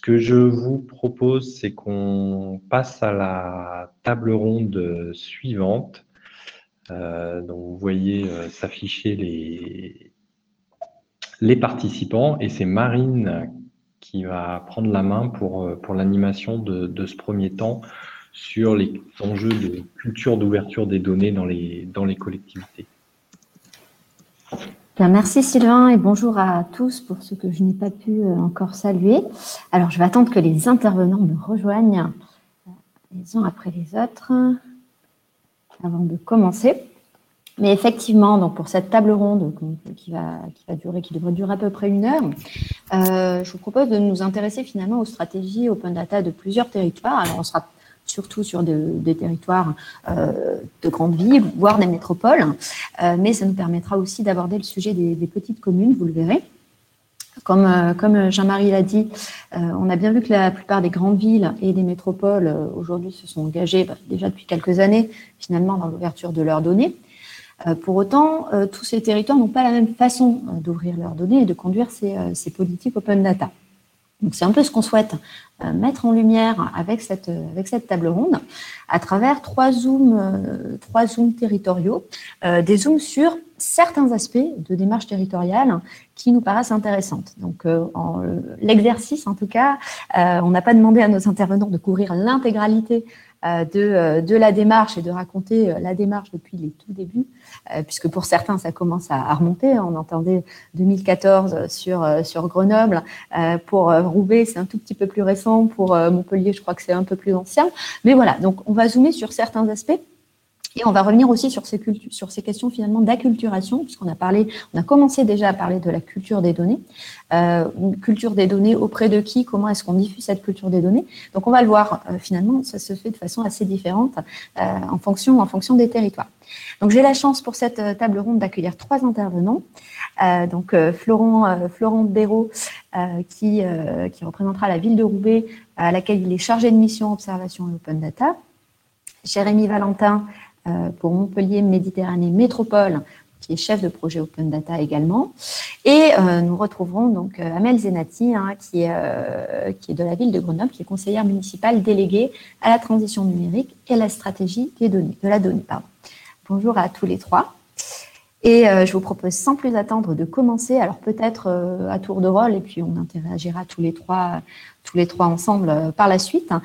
que je vous propose, c'est qu'on passe à la table ronde suivante. Euh, donc vous voyez euh, s'afficher les, les participants et c'est Marine qui va prendre la main pour, euh, pour l'animation de, de, ce premier temps sur les enjeux de culture d'ouverture des données dans les, dans les collectivités. Bien, merci Sylvain et bonjour à tous pour ceux que je n'ai pas pu encore saluer. Alors, je vais attendre que les intervenants me rejoignent les uns après les autres avant de commencer. Mais effectivement, donc pour cette table ronde qui va, qui va durer, qui devrait durer à peu près une heure, euh, je vous propose de nous intéresser finalement aux stratégies open data de plusieurs territoires. Alors, on sera surtout sur des, territoires euh, de grandes villes, voire des métropoles, euh, mais ça nous permettra aussi d'aborder le sujet des, petites communes, vous le verrez. Comme, comme Jean-Marie l'a dit, on a bien vu que la plupart des grandes villes et des métropoles aujourd'hui se sont engagées bah, déjà depuis quelques années finalement dans l'ouverture de leurs données. Euh, pour autant, euh, tous ces territoires n'ont pas la même façon euh, d'ouvrir leurs données et de conduire ces politiques open data. Donc c'est un peu ce qu'on souhaite mettre en lumière avec cette, avec cette table ronde à travers trois zooms, trois zooms territoriaux, des zooms sur certains aspects de démarche territoriale qui nous paraissent intéressantes. Donc l'exercice en tout cas, on n'a pas demandé à nos intervenants de couvrir l'intégralité euh, de, euh, de, la démarche et de raconter euh, la démarche depuis les tout débuts, puisque pour certains, ça commence à, remonter. On entendait 2014 sur, sur Grenoble. Pour Roubaix, c'est un tout petit peu plus récent. Pour Montpellier, je crois que c'est un peu plus ancien. Mais voilà, donc on va zoomer sur certains aspects et on va revenir aussi sur ces, questions finalement d'acculturation, puisqu'on a parlé, on a commencé déjà à parler de la culture des données. Euh, une culture des données auprès de qui Comment est-ce qu'on diffuse cette culture des données Donc on va le voir euh, finalement, ça se fait de façon assez différente euh, en fonction en fonction des territoires. Donc j'ai la chance pour cette table ronde d'accueillir trois intervenants. Donc Florent Florent Béraud qui qui représentera la ville de Roubaix à laquelle il est chargé de mission observation et open data. Jérémy Valentin pour Montpellier Méditerranée Métropole, qui est chef de projet Open Data également. Et euh, nous retrouverons donc euh, Amel Zenati, hein, qui, est, qui est de la ville de Grenoble, qui est conseillère municipale déléguée à la transition numérique et à la stratégie des données, de la donnée. Bonjour à tous les trois. Et je vous propose sans plus attendre de commencer, alors peut-être à tour de rôle, et puis on interagira tous les trois, tous les trois ensemble par la suite.